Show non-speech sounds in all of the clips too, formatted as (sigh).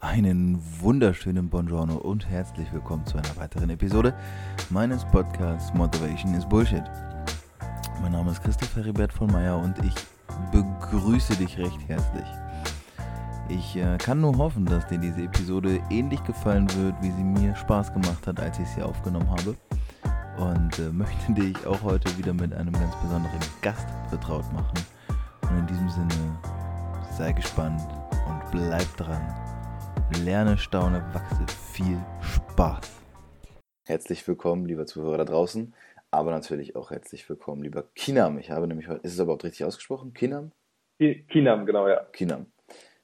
Einen wunderschönen Buongiorno und herzlich willkommen zu einer weiteren Episode meines Podcasts Motivation is Bullshit. Mein Name ist Christoph Heribert von Meyer und ich begrüße dich recht herzlich. Ich äh, kann nur hoffen, dass dir diese Episode ähnlich gefallen wird, wie sie mir Spaß gemacht hat, als ich sie aufgenommen habe. Und äh, möchte dich auch heute wieder mit einem ganz besonderen Gast vertraut machen. Und in diesem Sinne, sei gespannt und bleib dran Lerne, staune, wachse. Viel Spaß. Herzlich willkommen, lieber Zuhörer da draußen, aber natürlich auch herzlich willkommen, lieber Kinam. Ich habe nämlich heute, ist es überhaupt richtig ausgesprochen? Kinam? Kinam, genau, ja. Kinam.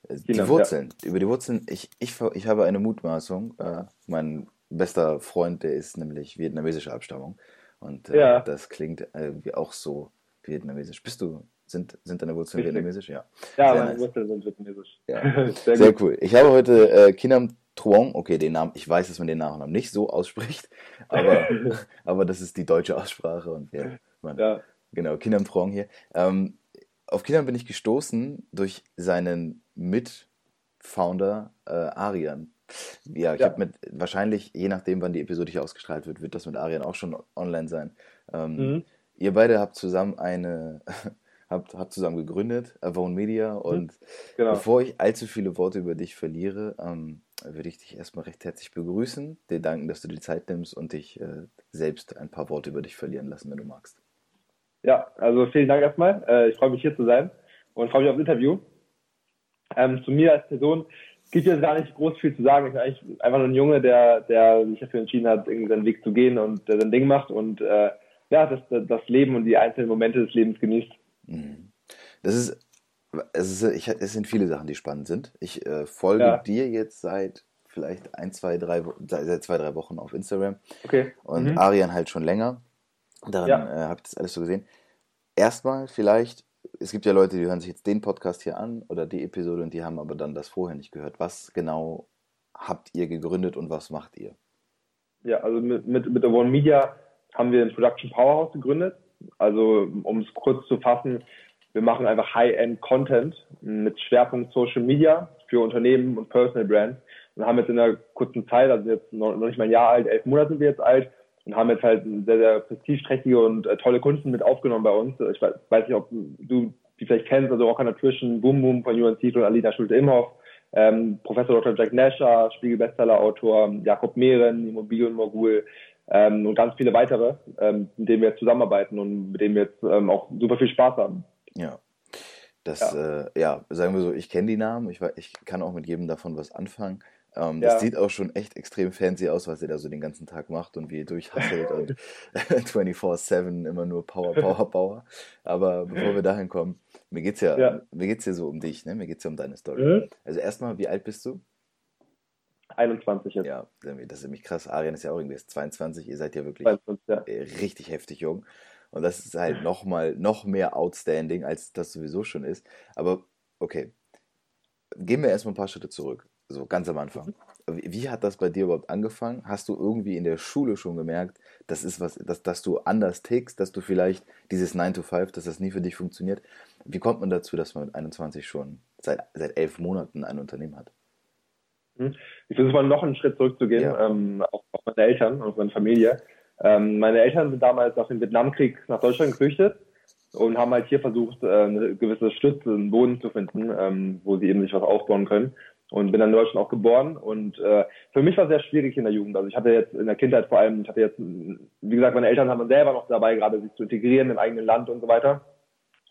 Äh, die Kinam, Wurzeln, ja. über die Wurzeln, ich, ich, ich habe eine Mutmaßung. Äh, mein bester Freund, der ist nämlich vietnamesischer Abstammung. Und äh, ja. das klingt irgendwie auch so vietnamesisch. Bist du sind, sind deine Wurzeln vietnamesisch? Ja. Ja, meine nice. Wurzeln sind vietnamesisch. Ja. (laughs) Sehr, Sehr cool. Ich habe heute äh, Kinam Truong, okay, den Namen, ich weiß, dass man den Nachnamen nicht so ausspricht, (laughs) aber, aber das ist die deutsche Aussprache und ja, man, ja. genau, Kinam Truong hier. Ähm, auf Kinam bin ich gestoßen durch seinen Mitfounder äh, Arian. Ja, ich ja. habe mit, wahrscheinlich, je nachdem, wann die Episode hier ausgestrahlt wird, wird das mit Arian auch schon online sein. Ähm, mhm. Ihr beide habt zusammen eine, habt, habt zusammen gegründet, Avon Media. Mhm. Und genau. bevor ich allzu viele Worte über dich verliere, ähm, würde ich dich erstmal recht herzlich begrüßen, dir danken, dass du die Zeit nimmst und dich äh, selbst ein paar Worte über dich verlieren lassen, wenn du magst. Ja, also vielen Dank erstmal. Äh, ich freue mich hier zu sein und freue mich aufs Interview. Ähm, zu mir als Person gibt jetzt gar nicht groß viel zu sagen. Ich bin eigentlich einfach nur ein Junge, der, der sich dafür entschieden hat, irgendwie seinen Weg zu gehen und der sein Ding macht und äh, ja, das, das Leben und die einzelnen Momente des Lebens genießt. Mhm. Das ist, es, ist, ich, es sind viele Sachen, die spannend sind. Ich äh, folge ja. dir jetzt seit vielleicht ein, zwei, drei, seit zwei, drei Wochen auf Instagram. Okay. Und mhm. Arian halt schon länger. Daran ja. äh, habe ich das alles so gesehen. Erstmal vielleicht, es gibt ja Leute, die hören sich jetzt den Podcast hier an oder die Episode und die haben aber dann das vorher nicht gehört. Was genau habt ihr gegründet und was macht ihr? Ja, also mit, mit, mit der One Media haben wir ein Production Powerhouse gegründet. Also um es kurz zu fassen, wir machen einfach High-End-Content mit Schwerpunkt Social Media für Unternehmen und Personal Brands und haben jetzt in einer kurzen Zeit, also jetzt noch, nicht mal ein Jahr alt, elf Monate sind wir jetzt alt und haben jetzt halt sehr, sehr prestigeträchtige und äh, tolle Kunden mit aufgenommen bei uns. Ich weiß, weiß nicht, ob du die vielleicht kennst, also Rocker Nutrition, Boom Boom von UNC und Alina Schulte-Imhoff, ähm, Professor Dr. Jack Nasher, Spiegel-Bestseller-Autor, Jakob Mehren, Immobilienmogul, ähm, und ganz viele weitere, ähm, mit denen wir jetzt zusammenarbeiten und mit denen wir jetzt ähm, auch super viel Spaß haben. Ja. Das, ja, äh, ja sagen wir so, ich kenne die Namen, ich, ich kann auch mit jedem davon was anfangen. Ähm, das ja. sieht auch schon echt extrem fancy aus, was er da so den ganzen Tag macht und wie er durchhasselt und (laughs) 24-7 immer nur Power, Power, Power. Aber bevor wir dahin kommen, mir geht's ja, ja. mir geht's ja so um dich, ne? Mir geht's ja um deine Story. Mhm. Also erstmal, wie alt bist du? 21 jetzt. Ja, das ist nämlich krass. Arian ist ja auch irgendwie 22. Ihr seid ja wirklich 22, ja. Äh, richtig heftig jung. Und das ist halt nochmal noch mehr outstanding, als das sowieso schon ist. Aber okay, gehen wir erstmal ein paar Schritte zurück. So ganz am Anfang. Wie, wie hat das bei dir überhaupt angefangen? Hast du irgendwie in der Schule schon gemerkt, das ist was, dass, dass du anders tickst, dass du vielleicht dieses 9 to 5, dass das nie für dich funktioniert? Wie kommt man dazu, dass man mit 21 schon seit, seit elf Monaten ein Unternehmen hat? Hm? Ich versuche mal noch einen Schritt zurückzugehen, ja. ähm, auf, auf, meine Eltern und meine Familie. Ähm, meine Eltern sind damals nach dem Vietnamkrieg nach Deutschland geflüchtet und haben halt hier versucht, äh, eine gewisse Stütze, einen Boden zu finden, ähm, wo sie eben sich was aufbauen können. Und bin dann in Deutschland auch geboren. Und äh, für mich war es sehr schwierig in der Jugend. Also ich hatte jetzt in der Kindheit vor allem, ich hatte jetzt, wie gesagt, meine Eltern haben selber noch dabei, gerade sich zu integrieren im eigenen Land und so weiter.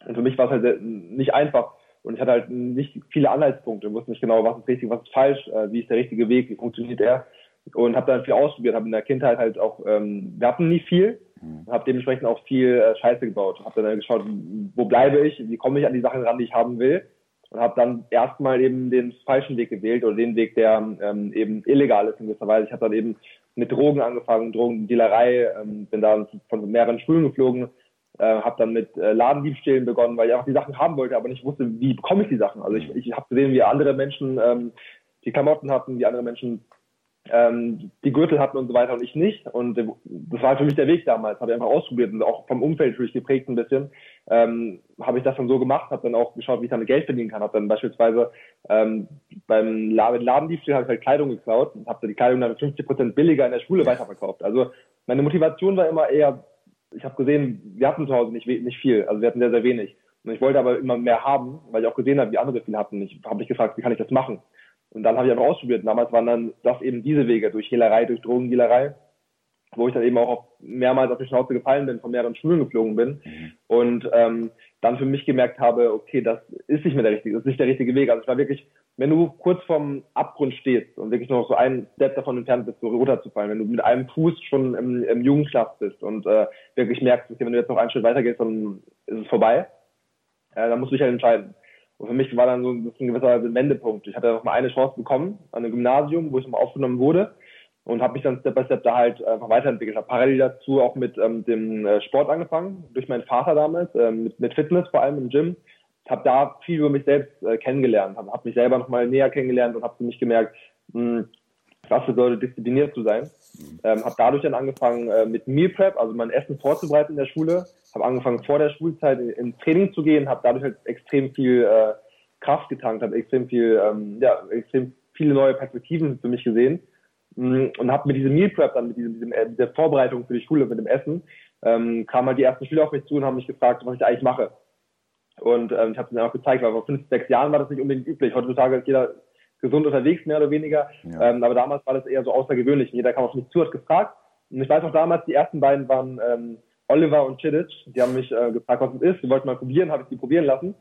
Und für mich war es halt sehr, nicht einfach, und ich hatte halt nicht viele Anhaltspunkte, und wusste nicht genau, was ist richtig, was ist falsch, äh, wie ist der richtige Weg, wie funktioniert er. Und habe dann viel ausprobiert, habe in der Kindheit halt auch, ähm, wir hatten nie viel, mhm. habe dementsprechend auch viel äh, Scheiße gebaut. Habe dann geschaut, wo bleibe ich, wie komme ich an die Sachen ran, die ich haben will. Und habe dann erstmal eben den falschen Weg gewählt oder den Weg, der ähm, eben illegal ist in gewisser Weise. Ich habe dann eben mit Drogen angefangen, Drogendealerei, ähm, bin da von mehreren Schulen geflogen, äh, habe dann mit äh, Ladendiebstählen begonnen, weil ich einfach die Sachen haben wollte, aber nicht wusste, wie bekomme ich die Sachen. Also ich, mhm. ich habe gesehen, wie andere Menschen ähm, die Klamotten hatten, wie andere Menschen ähm, die Gürtel hatten und so weiter und ich nicht. Und äh, das war für mich der Weg damals. Habe ich einfach ausprobiert und auch vom Umfeld natürlich geprägt ein bisschen. ähm, habe ich das dann so gemacht, habe dann auch geschaut, wie ich damit Geld verdienen kann. Habe dann beispielsweise ähm, beim Ladendiebstahl habe ich halt Kleidung geklaut und habe dann die Kleidung dann 50 Prozent billiger in der Schule weiterverkauft. Also meine Motivation war immer eher, ich habe gesehen, wir hatten zu Hause nicht, nicht viel, also wir hatten sehr, sehr wenig. Und ich wollte aber immer mehr haben, weil ich auch gesehen habe, wie andere viel hatten. Ich habe mich gefragt, wie kann ich das machen? Und dann habe ich einfach ausprobiert. Und damals waren dann das eben diese Wege, durch Hehlerei, durch Drogendealerei, wo ich dann eben auch auf, mehrmals auf die Schnauze gefallen bin, von mehreren Schulen geflogen bin. Mhm. Und ähm, dann für mich gemerkt habe, okay, das ist nicht mehr der richtige, das ist nicht der richtige Weg. Also ich war wirklich, wenn du kurz vorm Abgrund stehst und wirklich noch so einen Step davon entfernt bist, so runterzufallen, wenn du mit einem Fuß schon im, im Jugendschlaf bist und äh, wirklich merkst, okay, wenn du jetzt noch einen Schritt weiter gehst, dann ist es vorbei, äh, dann musst du dich halt entscheiden. Und für mich war dann so ein, gewisser Wendepunkt. Ich hatte noch mal eine Chance bekommen an einem Gymnasium, wo ich nochmal aufgenommen wurde und habe mich dann Step by Step da halt einfach weiterentwickelt. Habe parallel dazu auch mit ähm, dem äh, Sport angefangen, durch meinen Vater damals, ähm, mit, mit Fitness, vor allem im Gym. Habe da viel über mich selbst äh, kennengelernt, habe hab mich selber nochmal näher kennengelernt und habe für mich gemerkt, mh, was bedeutet, diszipliniert zu sein. Ähm, habe dadurch dann angefangen äh, mit Meal Prep, also mein Essen vorzubereiten in der Schule. Habe angefangen vor der Schulzeit ins Training zu gehen, habe dadurch halt extrem viel äh, Kraft getankt, habe extrem viel, ähm, ja, extrem viele neue Perspektiven für mich gesehen mm, und habe mit diesem Meal Prep dann mit diesem, diesem äh, der Vorbereitung für die Schule mit dem Essen ähm, kamen halt die ersten Schüler auf mich zu und haben mich gefragt, was ich eigentlich mache. Und ähm, ich habe es ihnen auch gezeigt, weil vor fünf, sechs Jahren war das nicht unbedingt üblich. Heutzutage ist jeder gesund unterwegs, mehr oder weniger. Ja. Ähm, aber damals war das eher so außergewöhnlich. Jeder kam auf mich zu, hat gefragt. Und ich weiß auch damals, die ersten beiden waren ähm, Oliver und Chidic. Die haben mich äh, gefragt, was es ist. Die wollten mal probieren, habe ich die probieren lassen.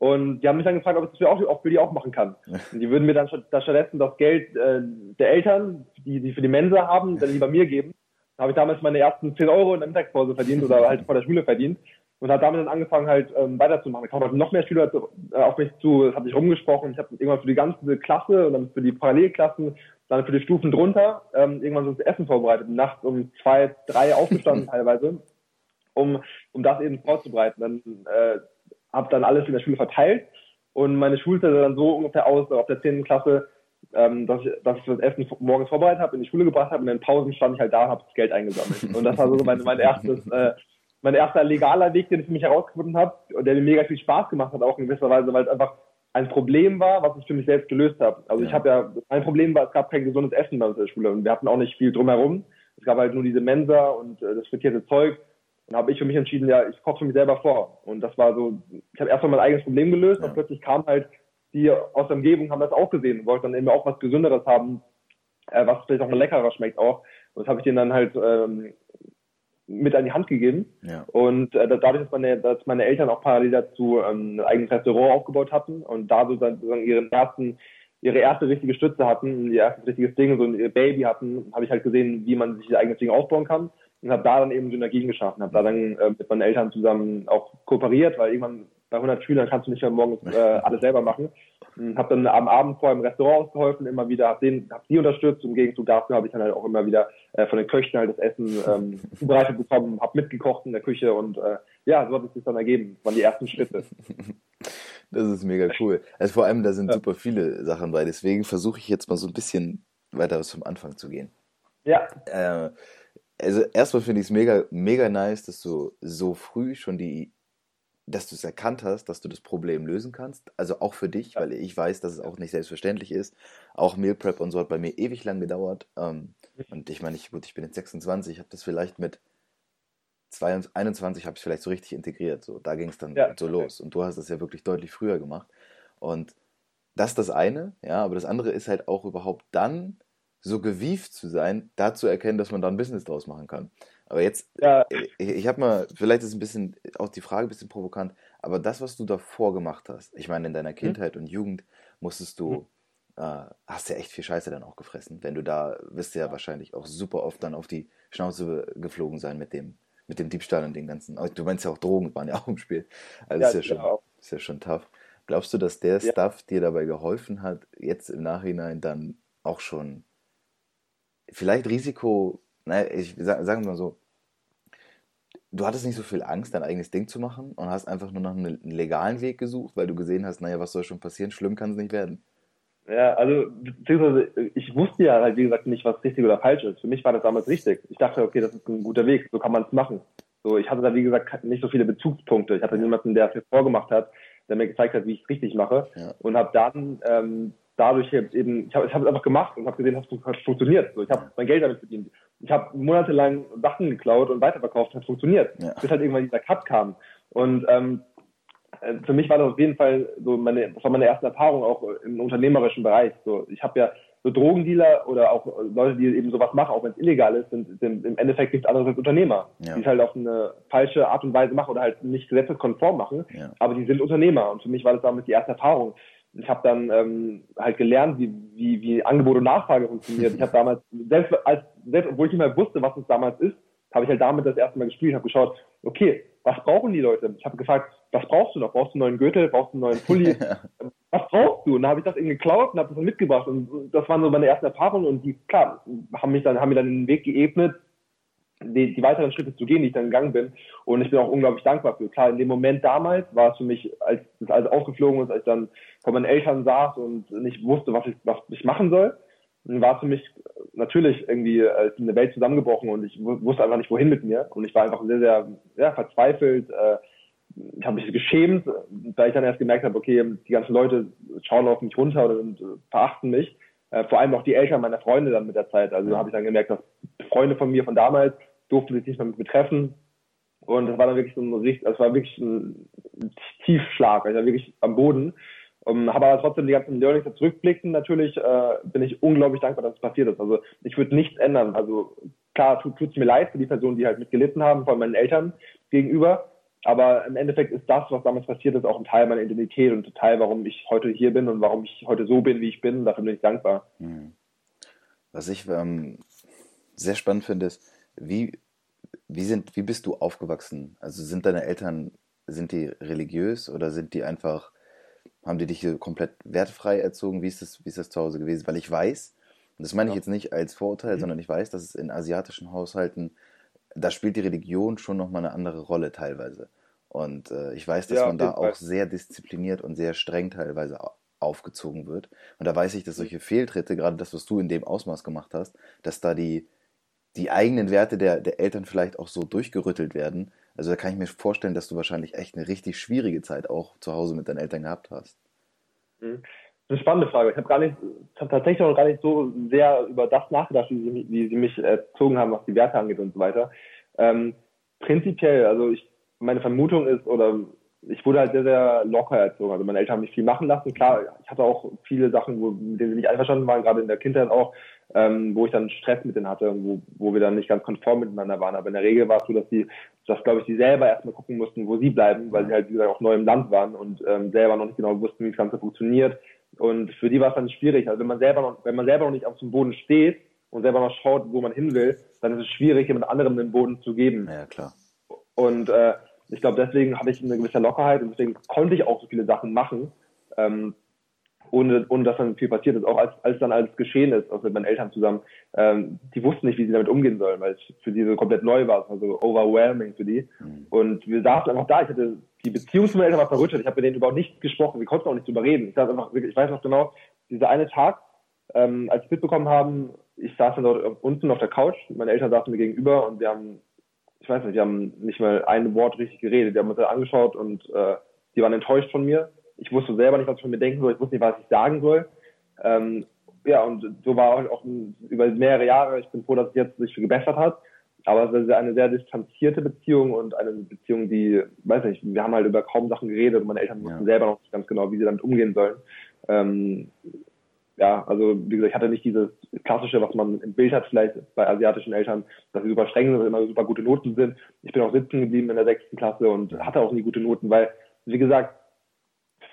Und die haben mich dann gefragt, ob ich das für, auch, auch für die auch machen kann. Und die würden mir dann stattdessen das Geld äh, der Eltern, die die für die Mensa haben, dann lieber mir geben. Da habe ich damals meine ersten 10 Euro in der Mittagspause verdient oder halt vor der Schule verdient und habe damit dann angefangen halt ähm, weiterzumachen. Da kamen halt noch mehr Schüler äh, auf mich zu, es hat sich rumgesprochen. Ich habe irgendwann für die ganze Klasse und dann für die Parallelklassen, dann für die Stufen drunter ähm, irgendwann so das Essen vorbereitet. Nachts um zwei, drei aufgestanden (laughs) teilweise, um um das eben vorzubereiten. Dann äh, habe dann alles in der Schule verteilt und meine Schulzeit sah dann so ungefähr aus, auf der 10. Klasse, ähm, dass, ich, dass ich das Essen morgens vorbereitet habe, in die Schule gebracht habe und in den Pausen stand ich halt da und habe das Geld eingesammelt. Und das war so mein, mein erstes, äh, mein erster legaler Weg, den ich für mich herausgefunden habe und der mir mega viel Spaß gemacht hat, auch in gewisser Weise, weil es einfach ein Problem war, was ich für mich selbst gelöst habe. Also ja. ich habe ja, mein Problem war, es gab kein gesundes Essen bei uns in der Schule und wir hatten auch nicht viel drumherum. Es gab halt nur diese Mensa und äh, das frittierte Zeug dann habe ich für mich entschieden, ja, ich koche für mich selber vor. Und das war so, ich habe erstmal mein eigenes Problem gelöst ja. und plötzlich kam halt die aus der Umgebung, haben das auch gesehen und wollten dann eben auch was Gesünderes haben, äh, was vielleicht auch mal leckerer schmeckt auch. Und das habe ich denen dann halt ähm, mit an die Hand gegeben. Ja. Und äh, dadurch, dass meine, dass meine Eltern auch parallel dazu ähm, ein eigenes Restaurant aufgebaut hatten und da sozusagen ihren ersten ihre erste richtige Stütze hatten, ihr erstes richtiges Ding, so ein Baby hatten, habe ich halt gesehen, wie man sich ihr eigenes Ding aufbauen kann und habe da dann eben Synergien geschaffen, habe da dann äh, mit meinen Eltern zusammen auch kooperiert, weil irgendwann bei 100 Schülern kannst du nicht mehr morgens äh, (laughs) alles selber machen. Habe dann am Abend vorher im Restaurant ausgeholfen, immer wieder, habe hab die unterstützt. Im Gegenzug dafür habe ich dann halt auch immer wieder äh, von den Köchen halt das Essen ähm, (laughs) zubereitet bekommen, habe mitgekocht in der Küche und äh, ja, so hat es sich dann ergeben. Das waren die ersten Schritte. (laughs) Das ist mega cool. Also vor allem, da sind ja. super viele Sachen bei. Deswegen versuche ich jetzt mal so ein bisschen weiter zum Anfang zu gehen. Ja. Äh, also erstmal finde ich es mega, mega nice, dass du so früh schon die, dass du es erkannt hast, dass du das Problem lösen kannst. Also auch für dich, weil ich weiß, dass es auch nicht selbstverständlich ist. Auch Meal Prep und so hat bei mir ewig lang gedauert. Ähm, und ich meine, ich, gut, ich bin jetzt 26, habe das vielleicht mit 22, 21 habe ich vielleicht so richtig integriert. So, da ging es dann ja. so los. Und du hast das ja wirklich deutlich früher gemacht. Und das ist das eine, ja, aber das andere ist halt auch überhaupt dann so gewieft zu sein, da zu erkennen, dass man da ein Business draus machen kann. Aber jetzt, ja. ich, ich habe mal, vielleicht ist ein bisschen, auch die Frage ein bisschen provokant, aber das, was du davor gemacht hast, ich meine, in deiner mhm. Kindheit mhm. und Jugend musstest du, mhm. äh, hast ja echt viel Scheiße dann auch gefressen. Wenn du da, wirst du ja wahrscheinlich auch super oft dann auf die Schnauze geflogen sein mit dem, mit dem Diebstahl und den ganzen, du meinst ja auch Drogen waren ja auch im Spiel. Also ja, ist, ja schon, genau. ist ja schon tough. Glaubst du, dass der ja. Stuff dir dabei geholfen hat, jetzt im Nachhinein dann auch schon vielleicht Risiko, naja, ich sag, sagen wir mal so, du hattest nicht so viel Angst, dein eigenes Ding zu machen und hast einfach nur nach einem legalen Weg gesucht, weil du gesehen hast, naja, was soll schon passieren, schlimm kann es nicht werden. Ja, also, beziehungsweise, ich wusste ja halt, wie gesagt, nicht, was richtig oder falsch ist. Für mich war das damals richtig. Ich dachte, okay, das ist ein guter Weg, so kann man es machen. So, ich hatte da, wie gesagt, nicht so viele Bezugspunkte. Ich hatte niemanden, der es mir vorgemacht hat, der mir gezeigt hat, wie ich es richtig mache. Ja. Und habe dann ähm, dadurch eben, ich habe es hab einfach gemacht und habe gesehen, es funktioniert. So, ich habe mein Geld damit verdient. Ich habe monatelang Sachen geklaut und weiterverkauft, hat funktioniert. Ja. Bis halt irgendwann dieser Cut kam. Und ähm, äh, für mich war das auf jeden Fall so meine, das war meine erste Erfahrung auch im unternehmerischen Bereich. So, ich habe ja so Drogendealer oder auch Leute, die eben sowas machen, auch wenn es illegal ist, sind, sind im Endeffekt nichts anderes als Unternehmer, ja. die es halt auf eine falsche Art und Weise machen oder halt nicht gesetzeskonform machen, ja. aber die sind Unternehmer und für mich war das damals die erste Erfahrung. Ich habe dann ähm, halt gelernt, wie, wie, wie Angebot und Nachfrage funktioniert. Ich habe damals, selbst, als, selbst obwohl ich nicht mehr wusste, was es damals ist, habe ich halt damit das erste Mal gespielt, habe geschaut, okay, was brauchen die Leute? Ich habe gefragt, was brauchst du noch? Brauchst du einen neuen Gürtel? Brauchst du einen neuen Pulli? (laughs) was brauchst du? Und dann habe ich das irgendwie geklaut und habe das dann mitgebracht. Und das waren so meine ersten Erfahrungen und die, klar, haben mich dann, haben mir dann den Weg geebnet, die, die weiteren Schritte zu gehen, die ich dann gegangen bin. Und ich bin auch unglaublich dankbar für. Klar, in dem Moment damals war es für mich, als das alles aufgeflogen ist, als ich dann vor meinen Eltern saß und nicht wusste, was ich, was ich machen soll, war für mich natürlich irgendwie äh, eine Welt zusammengebrochen und ich wusste einfach nicht, wohin mit mir. Und ich war einfach sehr, sehr ja, verzweifelt. Äh, ich habe mich geschämt, da ich dann erst gemerkt habe, okay, die ganzen Leute schauen auf mich runter und, äh, verachten mich. Vor allem auch die Eltern meiner Freunde dann mit der Zeit. Also habe ich dann gemerkt, dass Freunde von mir von damals durften sich nicht mehr mit mir treffen. Und das war dann wirklich so ein das war wirklich ein Tiefschlag. Ich war wirklich am Boden. Um, ähm, habe aber trotzdem die ganzen Learnings zurückblicken. Natürlich äh, bin ich unglaublich dankbar, dass es passiert ist. Also ich würde nichts ändern. Also klar, tut es mir leid für die Personen, die halt mitgelitten haben, vor allem meinen Eltern gegenüber. Aber im Endeffekt ist das, was damals passiert ist, auch ein Teil meiner Identität und ein Teil, warum ich heute hier bin und warum ich heute so bin, wie ich bin. Dafür bin ich dankbar. Hm. Was ich ähm, sehr spannend finde, ist, wie, wie, sind, wie bist du aufgewachsen? Also sind deine Eltern, sind die religiös oder sind die einfach haben die dich komplett wertfrei erzogen? Wie ist das, wie ist das zu Hause gewesen? Weil ich weiß, und das meine ich jetzt nicht als Vorurteil, mhm. sondern ich weiß, dass es in asiatischen Haushalten, da spielt die Religion schon nochmal eine andere Rolle teilweise. Und äh, ich weiß, dass ja, man da auch sehr diszipliniert und sehr streng teilweise aufgezogen wird. Und da weiß ich, dass mhm. solche Fehltritte, gerade das, was du in dem Ausmaß gemacht hast, dass da die, die eigenen Werte der, der Eltern vielleicht auch so durchgerüttelt werden, also da kann ich mir vorstellen, dass du wahrscheinlich echt eine richtig schwierige Zeit auch zu Hause mit deinen Eltern gehabt hast. Mhm. Das ist eine spannende Frage. Ich habe gar nicht, ich habe tatsächlich noch gar nicht so sehr über das nachgedacht, wie sie, wie sie mich erzogen haben, was die Werte angeht und so weiter. Ähm, prinzipiell, also ich, meine Vermutung ist, oder ich wurde halt sehr, sehr locker erzogen. Also meine Eltern haben mich viel machen lassen. Klar, ich hatte auch viele Sachen, wo, mit denen sie nicht einverstanden waren, gerade in der Kindheit auch, ähm, wo ich dann Stress mit denen hatte, wo, wo wir dann nicht ganz konform miteinander waren. Aber in der Regel war es so, dass die, dass glaube ich, die selber erstmal gucken mussten, wo sie bleiben, weil sie halt, wie gesagt, auch neu im Land waren und ähm, selber noch nicht genau wussten, wie das Ganze funktioniert. Und für die war es dann schwierig. Also wenn man selber noch, wenn man selber noch nicht auf dem Boden steht und selber noch schaut, wo man hin will, dann ist es schwierig, jemand anderem den Boden zu geben. Ja, klar. Und äh, ich glaube, deswegen habe ich eine gewisse Lockerheit und deswegen konnte ich auch so viele Sachen machen, ähm, ohne, ohne dass dann viel passiert ist. Auch als, als dann alles geschehen ist, auch mit meinen Eltern zusammen, ähm, die wussten nicht, wie sie damit umgehen sollen, weil es für sie so komplett neu war, es war so overwhelming für die. Mhm. Und wir saßen einfach da, ich hatte die Beziehung zu meinen Eltern war verrüttelt, ich habe mit denen überhaupt nichts gesprochen, wir konnten auch nicht drüber reden. Ich saß einfach, ich weiß noch genau, dieser eine Tag, ähm, als wir mitbekommen haben, ich saß dann dort unten auf der Couch, meine Eltern saßen mir gegenüber und wir haben ich weiß nicht, die haben nicht mal ein Wort richtig geredet. Die haben uns dann angeschaut und äh, die waren enttäuscht von mir. Ich wusste selber nicht, was ich von mir denken soll. Ich wusste nicht, was ich sagen soll. Ähm, ja, und so war auch, auch über mehrere Jahre. Ich bin froh, dass es jetzt sich gebessert hat. Aber es ist eine sehr distanzierte Beziehung und eine Beziehung, die, weiß nicht, wir haben halt über kaum Sachen geredet und meine Eltern wussten ja. selber noch nicht ganz genau, wie sie damit umgehen sollen. Ähm, ja, also wie gesagt, ich hatte nicht dieses klassische, was man im Bild hat, vielleicht bei asiatischen Eltern, dass sie super streng sind und immer super gute Noten sind. Ich bin auch sitzen geblieben in der sechsten Klasse und hatte auch nie gute Noten, weil, wie gesagt,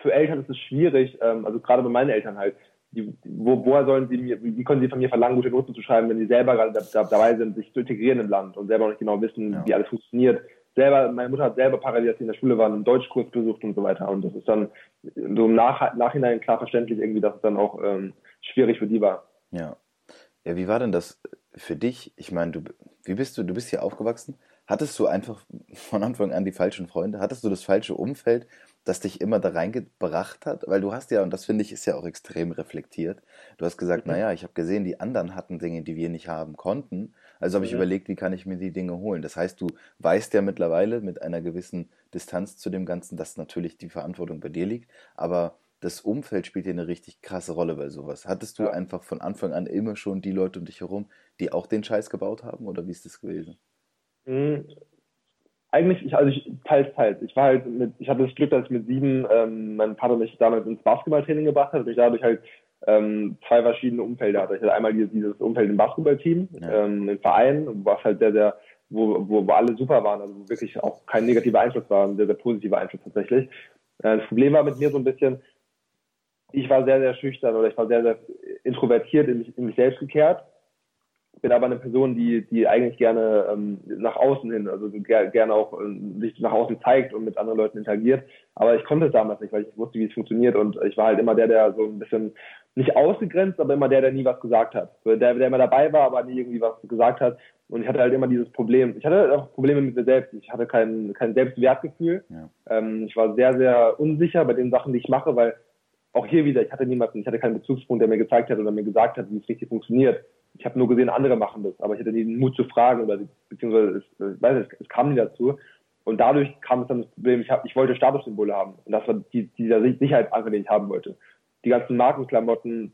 für Eltern ist es schwierig, ähm, also gerade bei meinen Eltern halt, die, wo, woher sollen sie mir, wie können sie von mir verlangen, gute Noten zu schreiben, wenn sie selber gerade da, da, dabei sind, sich zu integrieren im Land und selber noch nicht genau wissen, ja. wie alles funktioniert. Selber, meine Mutter hat selber parallel, als sie in der Schule war, einen Deutschkurs besucht und so weiter. Und das ist dann so im Nach Nachhinein klar verständlich irgendwie, dass es dann auch ähm, schwierig für die war. Ja. Ja, wie war denn das für dich? Ich meine, du, wie bist du, du bist hier aufgewachsen? Hattest du einfach von Anfang an die falschen Freunde? Hattest du das falsche Umfeld, das dich immer da reingebracht hat? Weil du hast ja, und das finde ich, ist ja auch extrem reflektiert. Du hast gesagt, mhm. naja, ich habe gesehen, die anderen hatten Dinge, die wir nicht haben konnten. Also habe ich mhm. überlegt, wie kann ich mir die Dinge holen. Das heißt, du weißt ja mittlerweile mit einer gewissen Distanz zu dem Ganzen, dass natürlich die Verantwortung bei dir liegt, aber das Umfeld spielt ja eine richtig krasse Rolle bei sowas. Hattest du ja. einfach von Anfang an immer schon die Leute um dich herum, die auch den Scheiß gebaut haben oder wie ist das gewesen? Eigentlich, ich, also ich, teils, teils. Ich war halt mit, ich hatte das Glück, dass ich mit sieben, ähm, mein Vater mich damals ins Basketballtraining gebracht hat und ich dadurch halt ähm, zwei verschiedene Umfelder hatte. Ich hatte einmal dieses, dieses Umfeld im Basketballteam, ja. ähm, im Verein, was halt sehr, sehr, wo, wo, wo alle super waren, also wirklich auch kein negativer Einfluss war, ein sehr, sehr positiver Einfluss tatsächlich. Äh, das Problem war mit mir so ein bisschen, ich war sehr, sehr schüchtern oder ich war sehr, sehr introvertiert in mich, in mich selbst gekehrt bin aber eine Person, die, die eigentlich gerne ähm, nach außen hin, also ger gerne auch äh, sich nach außen zeigt und mit anderen Leuten interagiert. Aber ich konnte es damals nicht, weil ich wusste, wie es funktioniert. Und ich war halt immer der, der so ein bisschen nicht ausgegrenzt, aber immer der, der nie was gesagt hat. Der, der immer dabei war, aber nie irgendwie was gesagt hat. Und ich hatte halt immer dieses Problem. Ich hatte auch Probleme mit mir selbst. Ich hatte kein, kein Selbstwertgefühl. Ja. Ähm, ich war sehr, sehr unsicher bei den Sachen, die ich mache, weil auch hier wieder, ich hatte niemanden, ich hatte keinen Bezugspunkt, der mir gezeigt hat oder mir gesagt hat, wie es richtig funktioniert ich habe nur gesehen, andere machen das, aber ich hatte den Mut zu fragen oder beziehungsweise es, ich weiß nicht, es kam nie dazu. Und dadurch kam es dann das Problem, ich, hab, ich wollte Statussymbole haben. Und das war die, dieser Sicherheitsanker, den ich haben wollte. Die ganzen Markenklamotten,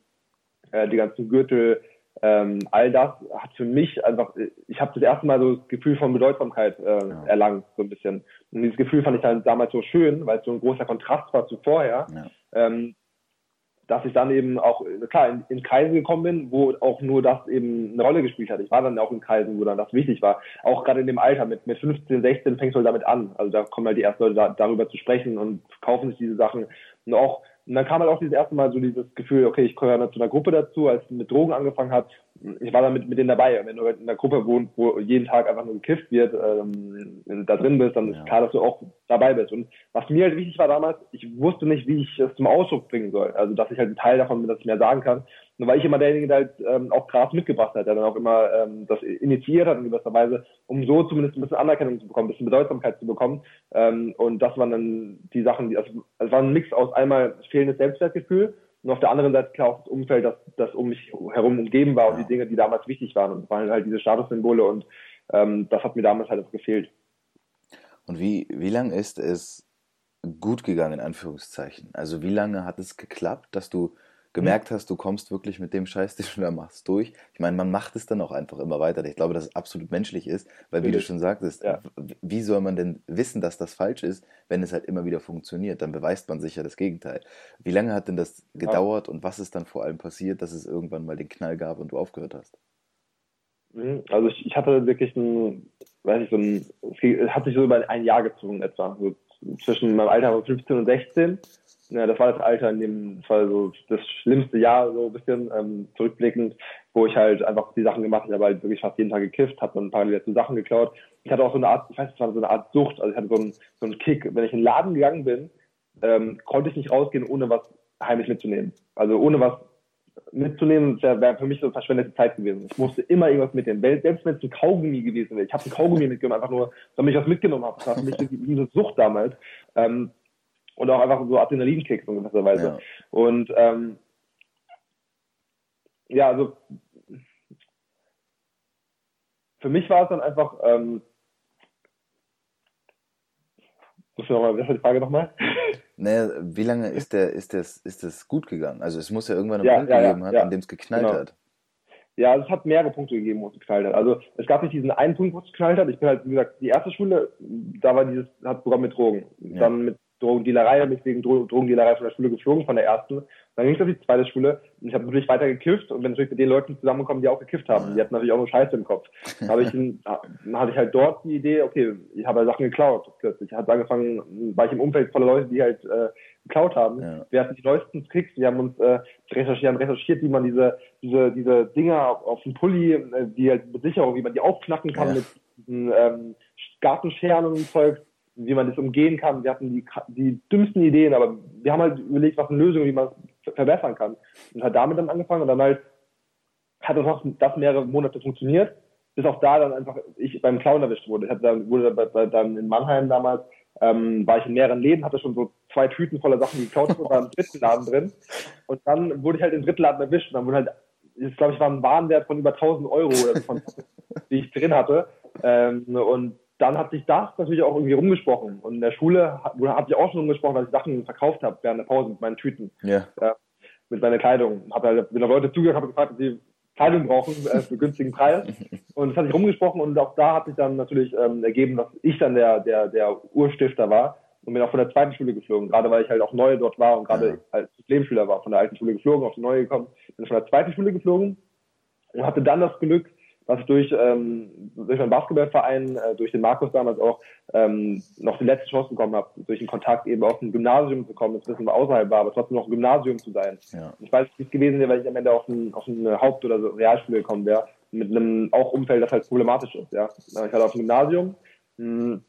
äh, die ganzen Gürtel, ähm, all das hat für mich einfach, ich habe das erste Mal so das Gefühl von Bedeutsamkeit äh, ja. erlangt, so ein bisschen. Und dieses Gefühl fand ich dann damals so schön, weil es so ein großer Kontrast war zu vorher. Ja. Ähm, dass ich dann eben auch, klar, in, in Kreise gekommen bin, wo auch nur das eben eine Rolle gespielt hat. Ich war dann auch in Kreisen, wo dann das wichtig war. Auch gerade in dem Alter, mit, mit 15, 16 fängst du halt damit an. Also da kommen halt die ersten Leute da, darüber zu sprechen und kaufen sich diese Sachen. Und auch und dann kam halt auch dieses erste Mal so dieses Gefühl, okay, ich gehöre zu einer Gruppe dazu, als ich mit Drogen angefangen hat. Ich war dann mit, mit denen dabei. Wenn du halt in einer Gruppe wohnst, wo jeden Tag einfach nur gekifft wird, ähm, wenn du da drin bist, dann ja. ist klar, dass du auch dabei bist. Und was mir halt wichtig war damals, ich wusste nicht, wie ich es zum Ausdruck bringen soll. Also, dass ich halt ein Teil davon bin, dass ich mehr sagen kann. Nur weil ich immer derjenige, der halt ähm, auch Gras mitgebracht hat, der dann auch immer ähm, das initiiert hat in gewisser Weise, um so zumindest ein bisschen Anerkennung zu bekommen, ein bisschen Bedeutsamkeit zu bekommen. Ähm, und das waren dann die Sachen, die, also, es war ein Mix aus einmal fehlendes Selbstwertgefühl und auf der anderen Seite klar auch das Umfeld, das, das um mich herum umgeben war und die Dinge, die damals wichtig waren. Und waren halt diese Statussymbole und ähm, das hat mir damals halt auch gefehlt. Und wie, wie lange ist es gut gegangen, in Anführungszeichen? Also wie lange hat es geklappt, dass du gemerkt hast, du kommst wirklich mit dem Scheiß, (laughs) den du da machst, durch. Ich meine, man macht es dann auch einfach immer weiter. Ich glaube, dass es absolut menschlich ist, weil wie du schon sagtest, ja. wie soll man denn wissen, dass das falsch ist, wenn es halt immer wieder funktioniert? Dann beweist man sicher das Gegenteil. Wie lange hat denn das gedauert ja. und was ist dann vor allem passiert, dass es irgendwann mal den Knall gab und du aufgehört hast? Mhm. Also ich, ich hatte wirklich ein, weiß ich, so ein, es hat sich so über ein Jahr gezogen etwa, so zwischen meinem Alter von 15 und 16 ja, das war das Alter, in dem, war so das schlimmste Jahr, so ein bisschen ähm, zurückblickend, wo ich halt einfach die Sachen gemacht habe. Habe halt wirklich fast jeden Tag gekifft, habe dann parallel dazu Sachen geklaut. Ich hatte auch so eine Art, ich weiß nicht, so eine Art Sucht, also ich hatte so einen, so einen Kick. Wenn ich in den Laden gegangen bin, ähm, konnte ich nicht rausgehen, ohne was heimlich mitzunehmen. Also ohne was mitzunehmen, wäre wär für mich so verschwendete Zeit gewesen. Ich musste immer irgendwas mitnehmen. Selbst wenn es ein Kaugummi gewesen wäre. Ich habe ein Kaugummi mitgenommen, einfach nur, damit ich was mitgenommen habe. Das war für mich eine Sucht damals. Ähm, und auch einfach so Adrenalinkicks in gewisser Weise. Ja. Und ähm, ja, also für mich war es dann einfach, ähm, muss ich nochmal, was ist die Frage nochmal? (laughs) Naja, wie lange ist der, ist das, ist das gut gegangen? Also es muss ja irgendwann einen ja, Punkt ja, gegeben ja, haben, an dem es geknallt genau. hat. Ja, es hat mehrere Punkte gegeben, wo es geknallt hat. Also es gab nicht diesen einen Punkt, wo es geknallt hat. Ich bin halt, wie gesagt, die erste Schule, da war dieses, hat Programm mit Drogen. Dann mit Drogendealerei, habe ich wegen Dro Drogendealerei von der Schule geflogen, von der ersten. Dann ging ich auf die zweite Schule und ich habe natürlich weiter gekifft und bin natürlich mit den Leuten zusammengekommen, die auch gekifft haben. Die hatten natürlich auch nur Scheiße im Kopf. Dann, habe ich (laughs) dann hatte ich halt dort die Idee, okay, ich habe halt Sachen geklaut plötzlich. Ich habe angefangen, war ich im Umfeld voller Leute, die halt äh, geklaut haben. Ja. Wir hatten die neuesten Tricks, wir haben uns äh, recherchiert, recherchiert, wie man diese, diese, diese Dinger auf, auf dem Pulli, äh, die halt mit Sicherung, wie man die aufknacken kann ja. mit diesen ähm, Gartenscheren und Zeug wie man das umgehen kann. Wir hatten die, die dümmsten Ideen, aber wir haben halt überlegt, was eine Lösung, wie man es verbessern kann. Und hat damit dann angefangen und dann halt hat das auch das mehrere Monate funktioniert, bis auch da dann einfach ich beim Clown erwischt wurde. Ich hatte dann, wurde bei, bei, dann in Mannheim damals, ähm, war ich in mehreren Läden, hatte schon so zwei Tüten voller Sachen, die geklaut wurden, war im dritten Laden drin. Und dann wurde ich halt im dritten Laden erwischt und dann wurde halt ich glaube, ich war ein Warenwert von über 1000 Euro, von, (laughs) die ich drin hatte. Ähm, und dann hat sich das natürlich auch irgendwie rumgesprochen. Und in der Schule habe ich auch schon rumgesprochen, dass ich Sachen verkauft habe während der Pause mit meinen Tüten. Ja. ja mit meiner Kleidung. Habe halt, wenn Leute zugehört, habe gefragt, ob sie Kleidung brauchen äh, für günstigen Preis. (laughs) Und das hat sich rumgesprochen und auch da hat sich dann natürlich ähm, ergeben, dass ich dann der, der, der Urstifter war und bin auch von der zweiten Schule geflogen, gerade weil ich halt auch neu dort war und gerade ja. als Lebensschüler war, von der alten Schule geflogen, auf die neue gekommen, bin von der zweiten Schule geflogen und hatte dann das Glück, ich durch, ähm, durch meinen Basketballverein, äh, durch den Markus damals auch ähm, noch die letzte Chance bekommen habe, durch den Kontakt eben auf ein Gymnasium zu kommen, das ein bisschen außerhalb war, aber trotzdem noch ein Gymnasium zu sein. Ja. Ich weiß, wie es gewesen wäre, weil ich am Ende auf, ein, auf eine Haupt- oder so Realschule gekommen wäre, mit einem auch Umfeld, das halt problematisch ist. Ja, Ich hatte auf dem Gymnasium mh, hm,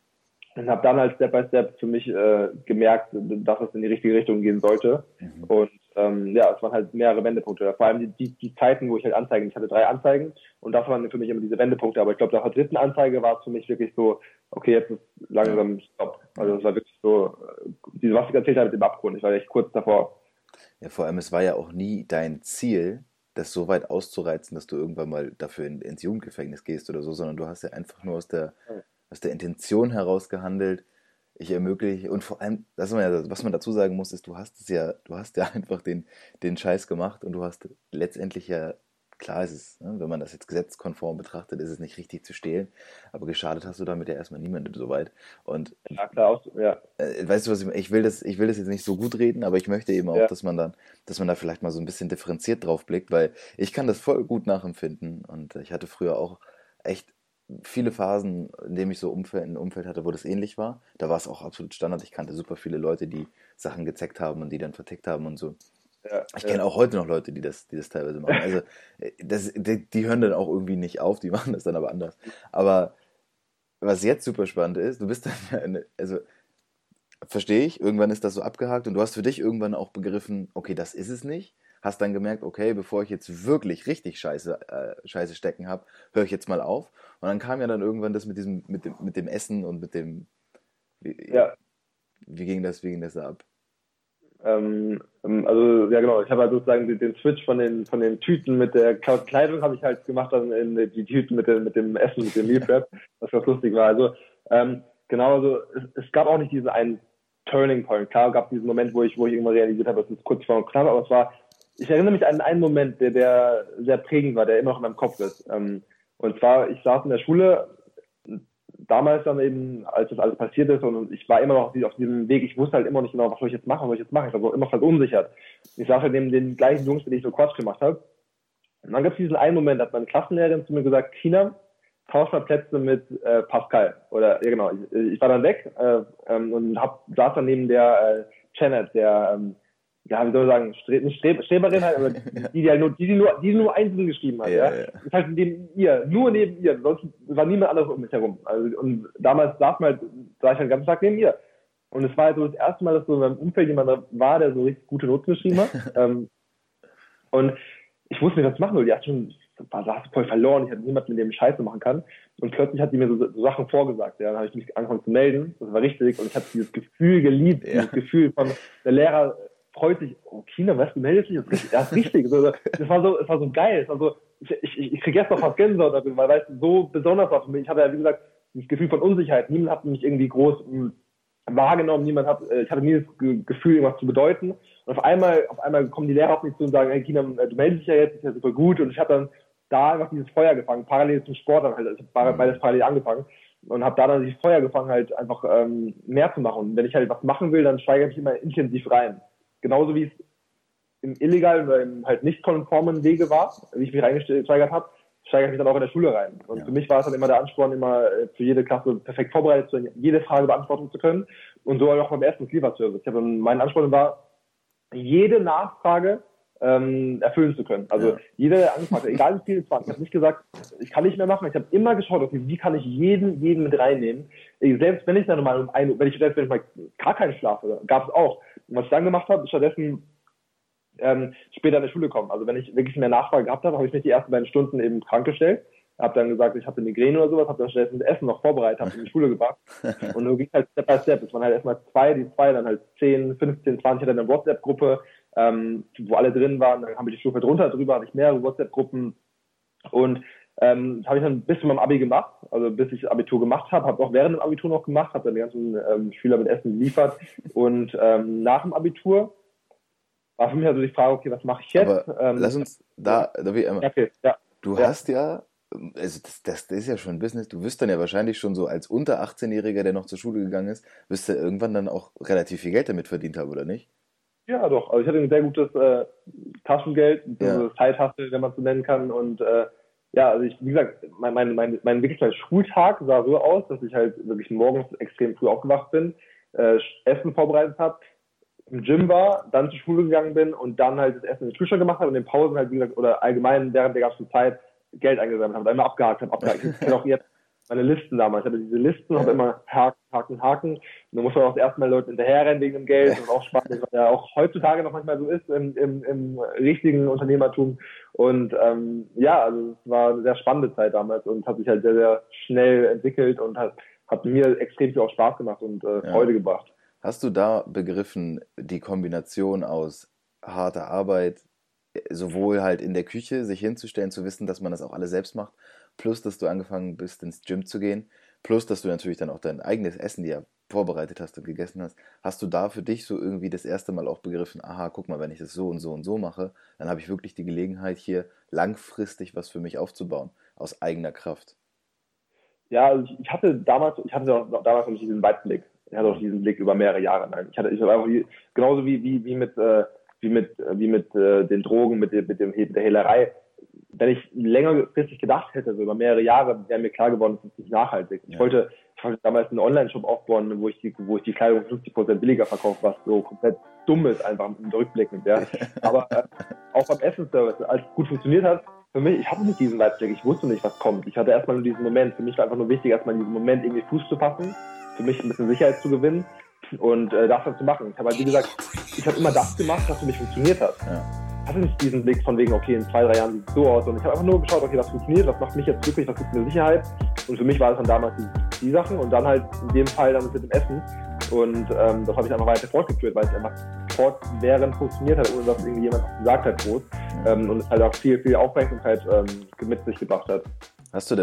und habe dann halt Step by Step für mich äh, gemerkt, dass es in die richtige Richtung gehen sollte. Mhm. Und ähm, ja, es waren halt mehrere Wendepunkte. Vor allem die, die, die Zeiten, wo ich halt Anzeigen, ich hatte drei Anzeigen und das waren für mich immer diese Wendepunkte. Aber ich glaube, nach der dritten Anzeige war es für mich wirklich so, okay, jetzt ist langsam Stopp. Also es war wirklich so, diese, was ich erzählt habe mit dem Abgrund, ich war echt kurz davor. Ja, vor allem, es war ja auch nie dein Ziel, das so weit auszureizen, dass du irgendwann mal dafür in, ins Jugendgefängnis gehst oder so, sondern du hast ja einfach nur aus der, aus der Intention heraus gehandelt, ich ermögliche und vor allem, das man ja, was man dazu sagen muss, ist, du hast es ja, du hast ja (laughs) einfach den, den Scheiß gemacht und du hast letztendlich ja, klar ist es, ne, wenn man das jetzt gesetzkonform betrachtet, ist es nicht richtig zu stehlen, aber geschadet hast du damit ja erstmal niemandem soweit. Und ja, klar, auch, ja. Äh, weißt du was, ich, ich will das, ich will das jetzt nicht so gut reden, aber ich möchte eben auch, ja. dass man dann, dass man da vielleicht mal so ein bisschen differenziert drauf blickt, weil ich kann das voll gut nachempfinden und ich hatte früher auch echt viele Phasen, in denen ich so Umfeld, ein Umfeld hatte, wo das ähnlich war. Da war es auch absolut Standard. Ich kannte super viele Leute, die Sachen gezeckt haben und die dann vertickt haben und so. Ja, ich kenne ja. auch heute noch Leute, die das, die das teilweise machen. Also äh, das, die, die, hören dann auch irgendwie nicht auf, die (laughs) machen das dann aber anders. Aber was jetzt super spannend ist, du bist dann, (laughs) also verstehe ich, irgendwann ist das so abgehakt und du hast für dich irgendwann auch begriffen, okay, das ist es nicht hast dann gemerkt, okay, bevor ich jetzt wirklich richtig Scheiße, äh, Scheiße stecken habe, höre ich jetzt mal auf. Und dann kam ja dann irgendwann das mit diesem, mit dem, mit dem Essen und mit dem. Wie, ja. Wie ging das, wie ging das ab? Ähm, ähm also ja genau, ich habe halt sozusagen den, den, Switch von den von den Tüten mit der Kleidung habe ich halt gemacht dann in die Tüten mit dem mit dem Essen mit dem Meal Prep, was ganz lustig war. Also ähm, genau, also es, es, gab auch nicht diesen einen Turning Point. Klar gab es diesen Moment, wo ich wo ich irgendwann realisiert habe, es ist kurz vor knapp, aber es war ich erinnere mich an einen Moment, der, der sehr prägend war, der immer noch in meinem Kopf ist. Ähm, und zwar, ich saß in der Schule, damals dann eben, als das alles passiert ist, und ich war immer noch auf diesem Weg, ich wusste halt immer nicht genau, was soll ich jetzt machen, was soll ich jetzt machen. Ich war so immer verunsichert. Ich saß halt neben den gleichen Jungs, mit denen ich so Quatsch gemacht habe. Und dann gab es diesen einen Moment, da hat meine Klassenlehrerin zu mir gesagt, China, tausch mal Plätze mit äh, Pascal. Oder, ja genau, ich, ich war dann weg äh, ähm, und hab, saß dann neben der äh, Janet, der ähm, ja, wie soll ich sagen, Stre Streb Streberin halt, aber (laughs) die, die halt nur, die, die nur, die nur einzeln geschrieben hat, ja. ja. ja. Das heißt, neben ihr, nur neben ihr, sonst war niemand anderes um mich herum. Also, und damals saß man halt, saß ich halt den ganzen Tag neben ihr. Und es war halt so das erste Mal, dass so in meinem Umfeld jemand war, der so richtig gute Noten geschrieben hat. (laughs) ähm, und ich wusste nicht, was machen soll. Die hat schon, war, saß voll verloren. Ich hatte niemanden, mit dem ich Scheiße machen kann. Und plötzlich hat die mir so, so Sachen vorgesagt. Ja, dann habe ich mich angefangen zu melden. Das war richtig. Und ich habe dieses Gefühl geliebt, ja. dieses Gefühl von der Lehrer freut sich, oh China, was, du meldest dich, das ist, richtig. So, das war so, es war so geil. Es war so, ich, ich, ich kriege jetzt noch fast Gänsehaut darüber, weil du, so besonders war für mich. Ich hatte ja, wie gesagt, das Gefühl von Unsicherheit. Niemand hat mich irgendwie groß mh, hm, wahrgenommen, niemand hat, äh, ich hatte nie das Gefühl, irgendwas zu bedeuten. Und auf einmal, auf einmal kommen die Lehrer auf mich zu und sagen, hey China, äh, du meldest dich ja jetzt, ist ja super gut. Und ich habe dann da einfach dieses Feuer gefangen, parallel zum Sport dann halt. Also ich habe mhm. beides parallel angefangen und habe da dann dieses Feuer gefangen, halt einfach ähm, mehr zu machen. Und wenn ich halt was machen will, dann steigere ich mich immer intensiv rein. Genauso wie es im illegalen oder im halt nicht konformen Wege war, wie ich mich reingesteigert habe, steigere ich mich dann auch in der Schule rein. Und ja. für mich war es dann immer der Ansporn, immer äh, für jede Klasse perfekt vorbereitet zu sein, jede Frage beantworten zu können. Und so auch beim ersten Lieferservice. Ich habe mein Ansporn war, jede Nachfrage ähm, erfüllen zu können. Also ja. jede Anfrage, egal wie viel es war. Ich habe nicht gesagt, ich kann nicht mehr machen. Ich habe immer geschaut, okay, wie kann ich jeden, jeden mit reinnehmen. Selbst wenn ich dann mal um ein, wenn ich selbst wenn ich mal gar keinen schlafe, gab es auch. Und was ich dann gemacht habe, ist stattdessen ähm, später in der Schule kommen. Also wenn ich wirklich mehr Nachfrage gehabt habe, habe ich mich die ersten beiden Stunden eben krank gestellt. Habe dann gesagt, ich habe eine Migräne oder sowas, habe dann stattdessen das Essen noch vorbereitet, habe in die Schule gebracht. (laughs) Und so ging halt Step by Step. Es waren halt erstmal zwei, die zwei, dann halt 10, 15, 20 dann eine WhatsApp-Gruppe. ähm, wo alle drin waren. Dann habe ich die Stufe drunter drüber, hatte ich mehrere WhatsApp-Gruppen und ähm, das habe ich dann bis zu meinem Abi gemacht, also bis ich Abitur gemacht habe, habe auch während dem Abitur noch gemacht, habe dann die ganzen ähm, Schüler mit Essen geliefert (laughs) und ähm, nach dem Abitur war für mich also die Frage, okay, was mache ich jetzt? Ähm, lass uns da, da wie immer. Okay, ja. Du ja. hast ja, also das, das, das, ist ja schon ein Business, du wirst dann ja wahrscheinlich schon so als unter 18-Jähriger, der noch zur Schule gegangen ist, wirst du irgendwann dann auch relativ viel Geld damit verdient haben, oder nicht? Ja, doch. Also ich hatte ein sehr gutes äh, Taschengeld, ja. Zeithassel, wenn man es so nennen kann. Und äh, ja, also ich, wie gesagt, mein, mein, mein, mein wirklich mein Schultag sah so aus, dass ich halt wirklich morgens extrem früh aufgewacht bin, äh, Essen vorbereitet habe, im Gym war, dann zur Schule gegangen bin und dann halt das Essen in den Kühlschrank gemacht habe und in den Pausen halt, wie gesagt, oder allgemein während der ganzen Zeit Geld eingesammelt habe, einmal abgehakt habe, abgehakt. Ich kenne (laughs) auch jetzt meine Listen damals. Ich hatte diese Listen, habe immer Haken, Haken, Haken. Und dann muss man auch erstmal Leuten hinterherrennen wegen dem Geld und auch spannend, was ja auch heutzutage noch manchmal so ist im, im, im richtigen Unternehmertum. Und ähm, ja, also es war eine sehr spannende Zeit damals und hat sich halt sehr, sehr schnell entwickelt und hat, hat mir extrem viel auch Spaß gemacht und äh, Freude ja. gebracht. Hast du da begriffen, die Kombination aus harter Arbeit, sowohl halt in der Küche sich hinzustellen, zu wissen, dass man das auch alles selbst macht, plus dass du angefangen bist, ins Gym zu gehen, plus dass du natürlich dann auch dein eigenes Essen dir vorbereitet hast und gegessen hast, hast du da für dich so irgendwie das erste Mal auch begriffen, aha, guck mal, wenn ich das so und so und so mache, dann habe ich wirklich die Gelegenheit, hier langfristig was für mich aufzubauen, aus eigener Kraft. Ja, also ich hatte damals, ich hatte damals noch diesen Weitblick. Ich hatte auch diesen Blick über mehrere Jahre. Nein, ich hatte, ich einfach genauso wie, wie, wie mit, äh, wie mit, wie mit äh, den Drogen, mit, mit, dem, mit der Hehlerei wenn ich längerfristig gedacht hätte, so über mehrere Jahre, wäre mir klar geworden, das ist nicht nachhaltig. Ich wollte, ich wollte damals einen Online-Shop aufbauen, wo ich die, wo ich die Kleidung 50 Prozent billiger verkaufe, was so komplett dumm ist, einfach im Rückblick ja. (laughs) Aber äh, auch beim Essensservice, als es gut funktioniert hat, für mich, ich hatte nicht diesen Weitblick, ich wusste nicht, was kommt. Ich hatte erstmal nur diesen Moment. Für mich war einfach nur wichtig, erstmal in diesem Moment irgendwie Fuß zu fassen, für mich ein bisschen Sicherheit zu gewinnen und äh, das dann zu machen. Ich habe halt, wie gesagt, ich habe immer das gemacht, was für mich funktioniert hat. Ja hatte nicht diesen Blick von wegen, okay, in zwei, drei Jahren sieht es so aus. Und ich habe einfach nur geschaut, okay, was funktioniert, was macht mich jetzt glücklich, was gibt mir Sicherheit. Und für mich war das dann damals die, die Sachen und dann halt in dem Fall dann mit dem Essen. Und ähm, das habe ich einfach weiter fortgeführt, weil es einfach fortwährend funktioniert hat, ohne dass irgendjemand gesagt hat groß. Ähm, und es halt auch viel, viel Aufmerksamkeit ähm, mit sich gebracht hat. Hast du denn